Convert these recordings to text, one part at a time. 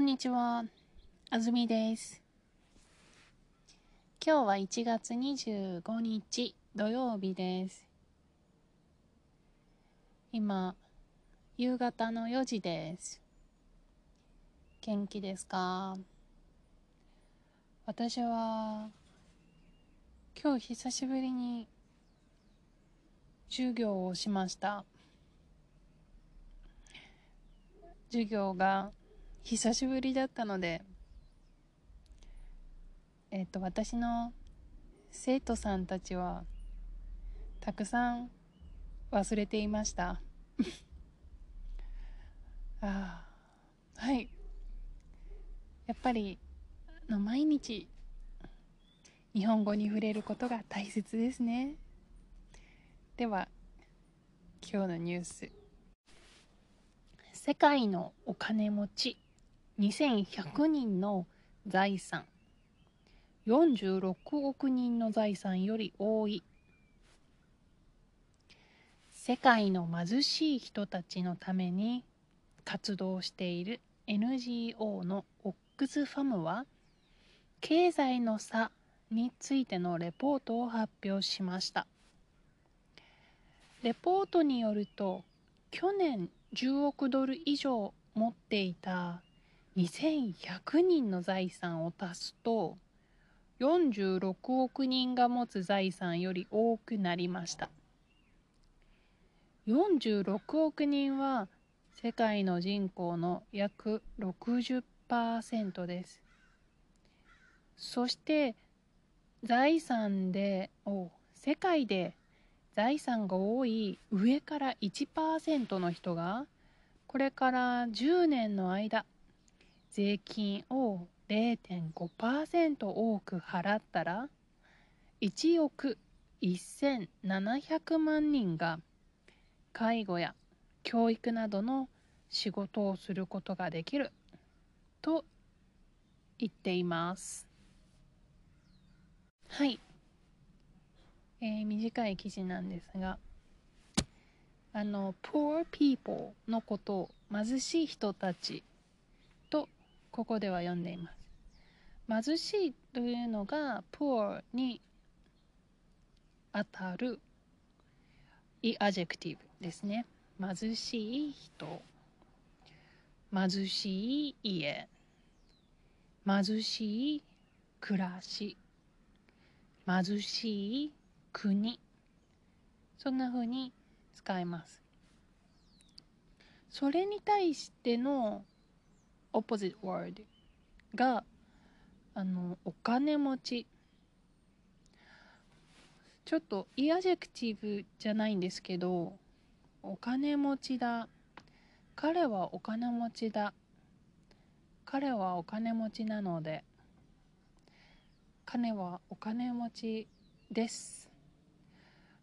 こんにちは。あずみです。今日は1月25日土曜日です。今、夕方の4時です。元気ですか？私は、今日久しぶりに授業をしました。授業が久しぶりだったので、えっ、と、私の生徒さんたちは、たくさん忘れていました。ああ、はい。やっぱり、の毎日、日本語に触れることが大切ですね。では、今日のニュース。世界のお金持ち2100人の財産。46億人の財産より多い。世界の貧しい人たちのために活動している NGO のオックスファムは経済の差についてのレポートを発表しました。レポートによると去年10億ドル以上持っていた2100人の財産を足すと46億人が持つ財産より多くなりました。46億人は世界の人口の約60%です。そして財産でお世界で財産が多い上から1%の人がこれから10年の間税金を0.5%多く払ったら1億1700万人が介護や教育などの仕事をすることができると言っています。はい。えー短い記事なんですがあの poor people のことを貧しい人たちここでは読んでいます。貧しいというのが poor に当たるい adjective ですね。貧しい人。貧しい家。貧しい暮らし。貧しい国。そんな風に使います。それに対しての opposite word があのお金持ちちょっとい adjective じゃないんですけどお金持ちだ彼はお金持ちだ彼はお金持ちなので彼はお金持ちです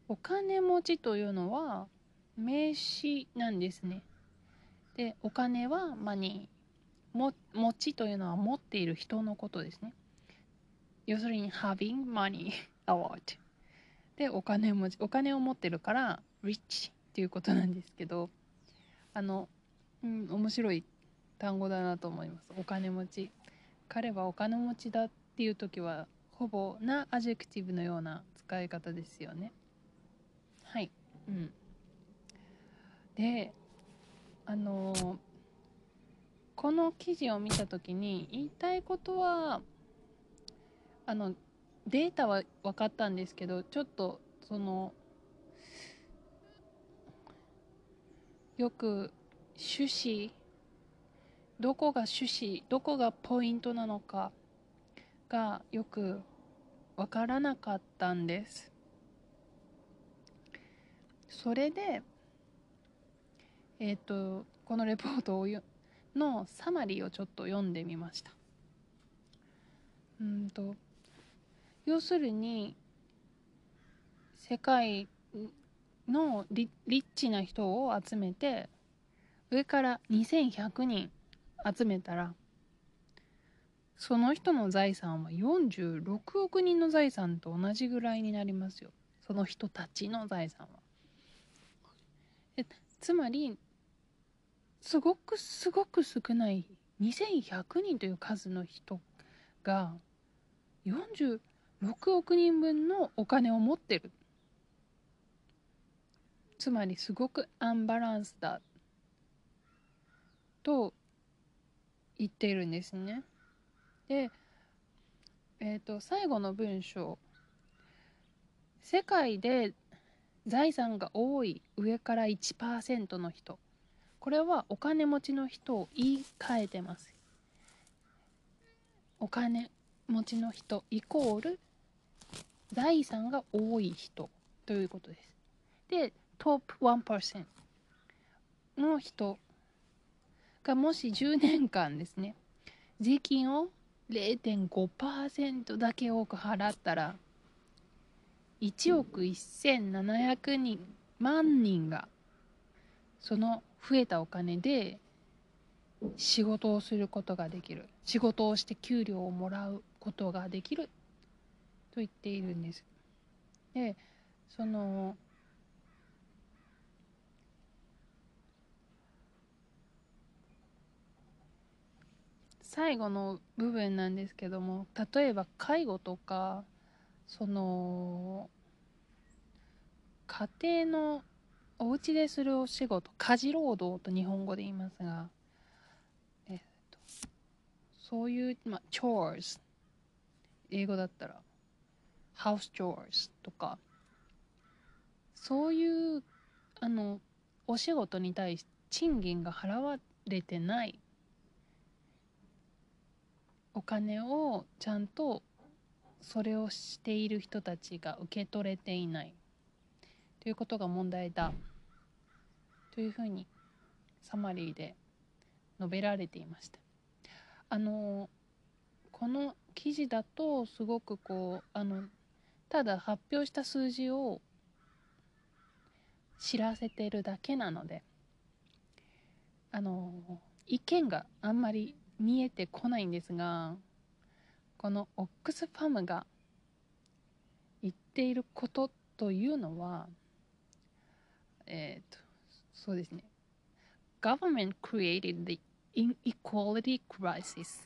お金持ちというのは名詞なんですね。で、お金は money。も、持ちというのは持っている人のことですね。要するに having money a lot。で、お金持ち。お金を持ってるから rich っていうことなんですけど、あの、うん、面白い単語だなと思います。お金持ち。彼はお金持ちだっていう時は、ほぼな adjective のような使い方ですよね。はい。うん。で、あのこの記事を見たときに言いたいことは、あの、データは分かったんですけど、ちょっと、その、よく趣旨、どこが趣旨、どこがポイントなのかがよく分からなかったんです。それで、えっ、と、このレポートをよのサマリーをちょっと読んでみました。うんと、要するに、世界のリリッチな人を集めて、上から2100人集めたら、その人の財産は46億人の財産と同じぐらいになりますよ。その人たちの財産は。えつまり、すごくすごく少ない。2100人という数の人が46億人分のお金を持ってる。つまりすごくアンバランスだ。と言っているんですね。で、えーと、最後の文章。世界で財産が多い上から1%の人。これはお金持ちの人を言い換えてます。お金持ちの人イコール財産が多い人ということです。でトップ1%の人がもし10年間ですね税金を0.5%だけ多く払ったら1億1700人万人がその増えたお金で仕事をすることができる。仕事をして給料をもらうことができると言っているんです。でその最後の部分なんですけども例えば介護とかその家庭のお家でするお仕事家事労働と日本語で言いますが、えっと、そういう、まあ、chores 英語だったら house chores とかそういうあのお仕事に対して賃金が払われてないお金をちゃんとそれをしている人たちが受け取れていない。ということが問題だ。というふうにサマリーで述べられていました。あのこの記事だとすごくこうあのただ発表した数字を知らせてるだけなのであの意見があんまり見えてこないんですがこのオックスファムが言っていることというのはえっ、ー、とそうですね。Government created the inequality crisis.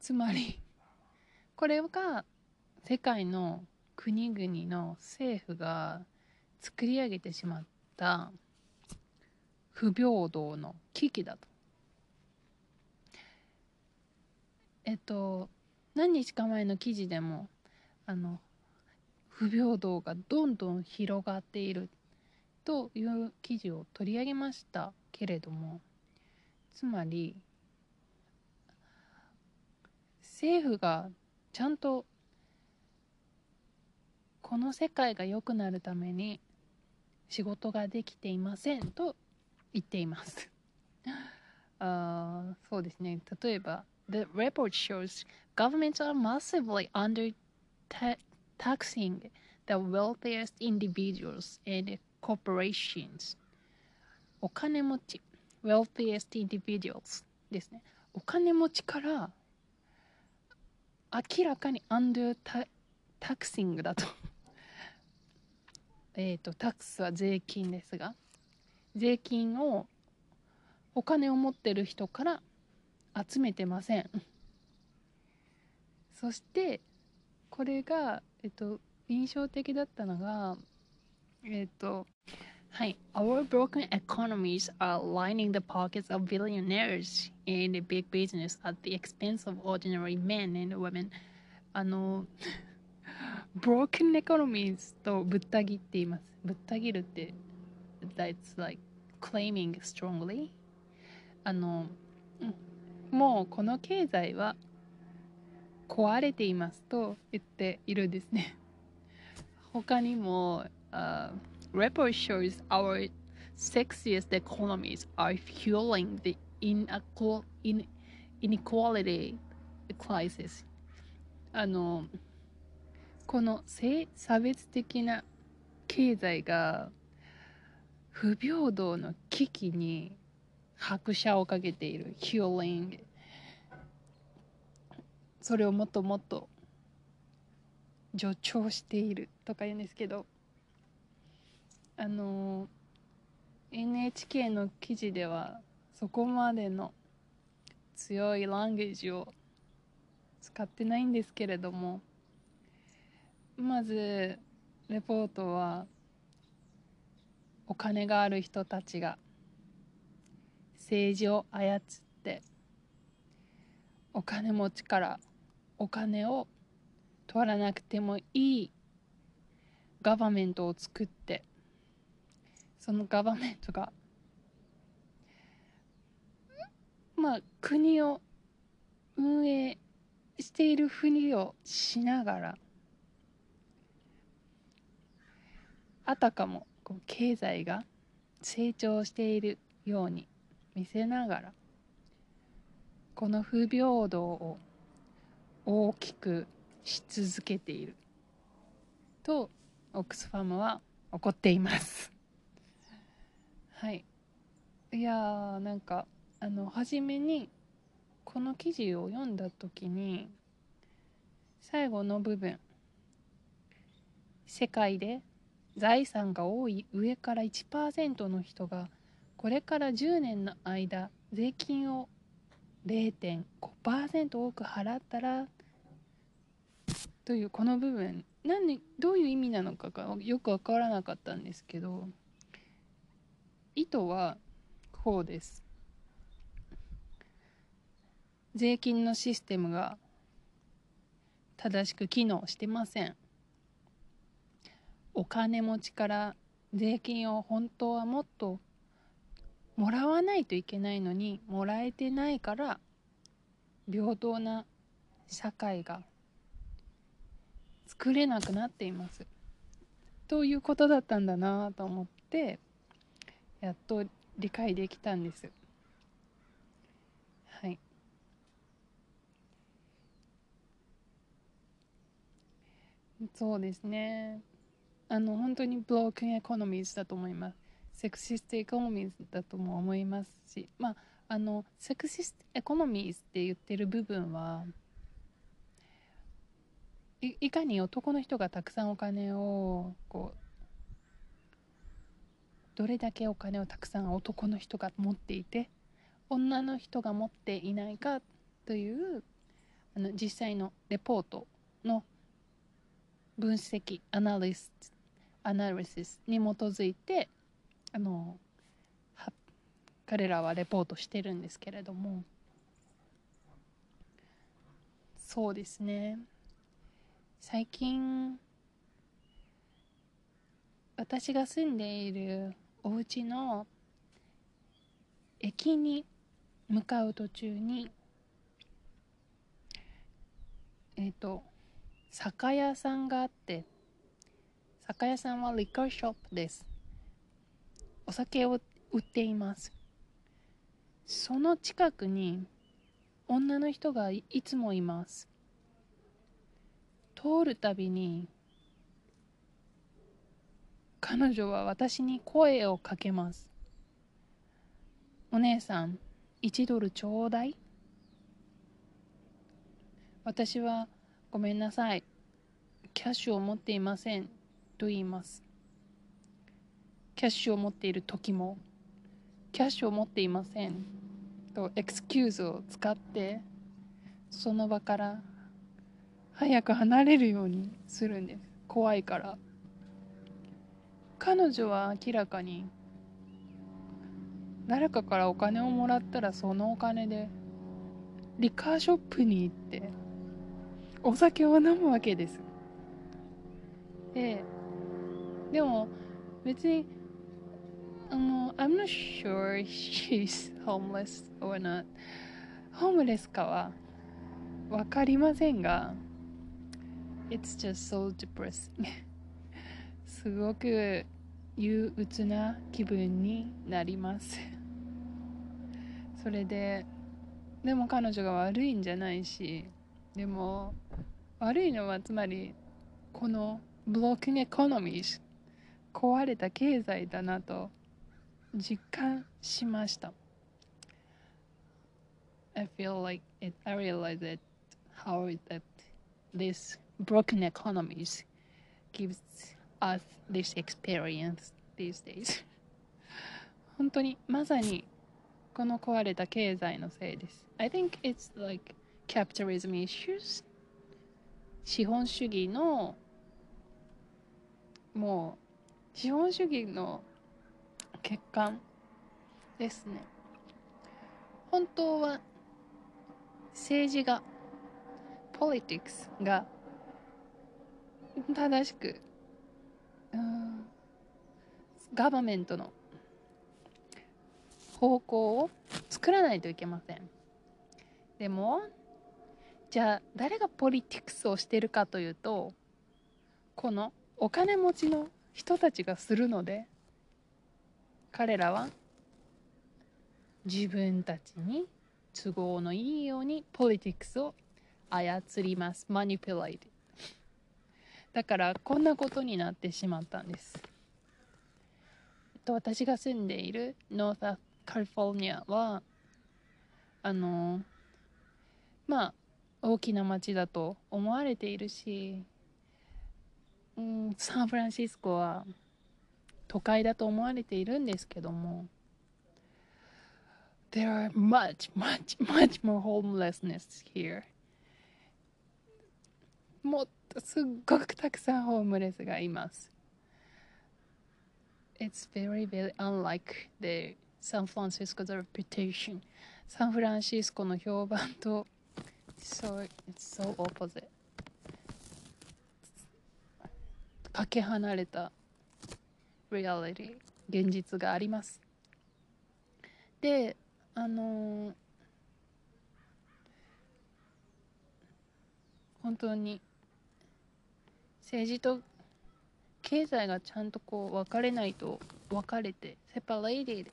つまりこれが世界の国々の政府が作り上げてしまった不平等の危機だと。えっと何日か前の記事でもあの不平等がどんどん広がっている。という記事を取り上げましたけれどもつまり政府がちゃんとこの世界が良くなるために仕事ができていませんと言っていますあそうですね例えば The report shows governments are massively under taxing the wealthiest individuals and corporations. お金持ち wealthiest individuals ですね。お金持ちから明らかに under taxing だと えっと、タックスは税金ですが、税金をお金を持ってる人から集めてませんそしてこれが、えっと、印象的だったのがえっとはい Our broken economies are lining the pockets of billionaires and big business at the expense of ordinary men and women あの broken economies とぶった切って言いますぶった切るって that's like claiming strongly あの、もうこの経済は壊れていますと言っているんですね。他にも、uh, report shows our sexiest economies are fueling the inequality crisis あのこの性差別的な経済が不平等の危機に拍車をかけているヒューリングそれをもっともっと助長しているとか言うんですけどあの NHK の記事ではそこまでの強いランゲージを使ってないんですけれどもまずレポートはお金がある人たちが政治を操ってお金持ちからお金を取らなくてもいいガバメントを作ってそのガバメントが。まあ国を運営しているふりをしながらあたかもこう経済が成長しているように見せながらこの不平等を大きくし続けているとオックスファムは怒っています。はい。いやーなんかあの初めにこの記事を読んだ時に最後の部分世界で財産が多い上から1%の人がこれから10年の間税金を0.5%多く払ったらというこの部分。何どういう意味なのかがよく分からなかったんですけど意図はこうです。税金のシステムが正しく機能してません。お金持ちから税金を本当はもっともらわないといけないのにもらえてないから平等な社会が作れなくなっています。ということだったんだなと思ってやっと理解できたんです。はい。そうですね。あの本当に broken economies だと思います。 sexist economies だとも思いますし。まああの sexist economies って言ってる部分はいいかに男の人がたくさんお金をこうどれだけお金をたくさん男の人が持っていて女の人が持っていないかというあの実際のレポートの分析アナリスアナリシスに基づいてあの彼らはレポートしてるんですけれども。そうですね。最近私が住んでいるお家の駅に向かう途中にえっ、ー、と酒屋さんがあって酒屋さんはリカーショップです。お酒を売っています。その近くに女の人がいつもいます。通るたびに彼女は私に声をかけます。お姉さん1ドルちょうだい？私はごめんなさい。キャッシュを持っていません。と言います。キャッシュを持っている時もキャッシュを持っていません。とエクスキューズを使ってその場から早く離れるようにするんです。怖いから。彼女は明らかに誰かからお金をもらったらそのお金でリカーショップに行ってお酒を飲むわけです。ででも別にあの I'm not sure she's homeless or not. ホームレスかは分かりませんが It's just so depressing. すごく憂鬱な気分になります。それででも彼女が悪いんじゃないしでも悪いのはつまりこのブロッキングエコノミー壊れた経済だなと実感しました。I feel like it, I realize that how that this broken economies gives us this experience these days 本当にまさにこの壊れた経済のせいです。I think it's like capitalism issues 資本主義のもう資本主義の欠陥ですね本当は政治が politics が正しくうん。ガバメントの方向を作らないといけません。でもじゃあ誰がポリティクスをしてるかというとこのお金持ちの人たちがするので彼らは自分たちに都合のいいようにポリティクスを操ります。マニピュライトだからこんなことになってしまったんです。と私が住んでいるノーサカリフォルニアはあのまあ大きな町だと思われているし、うん、サンフランシスコは都会だと思われているんですけども There are much, much, much more homelessness here もっとすっごくたくさんホームレスがいます It's very, very unlike the San Francisco's reputation サンフランシスコの評判と so it's so opposite かけ離れた reality 現実がありますであのー、本当に政治と経済がちゃんとこう分かれないと分かれて separated.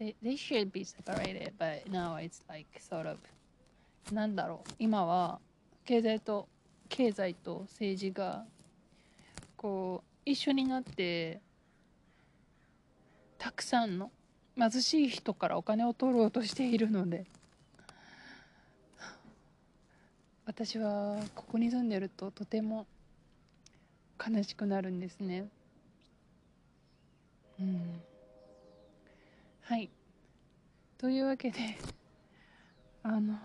They, they should be separated but now it's like sort of なんだろう。今は経済と経済と政治がこう一緒になってたくさんの貧しい人からお金を取ろうとしているので。私はここに住んでるととても悲しくなるんですね。うん。はい。というわけで あの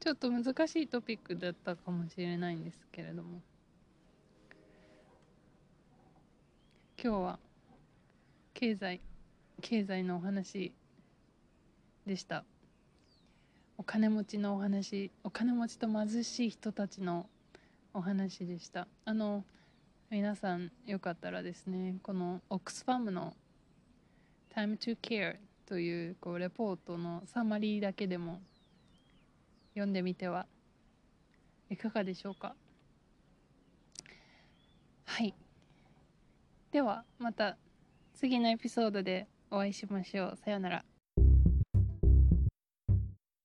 ちょっと難しいトピックだったかもしれないんですけれども。今日は経済経済のお話でした。お金持ちのお話お金持ちと貧しい人たちのお話でした。あの皆さんよかったらですねこのオックスファムの「Time to Care」というこうレポートのサマリーだけでも読んでみてはいかがでしょうか？はい。ではまた次のエピソードでお会いしましょう。さようなら。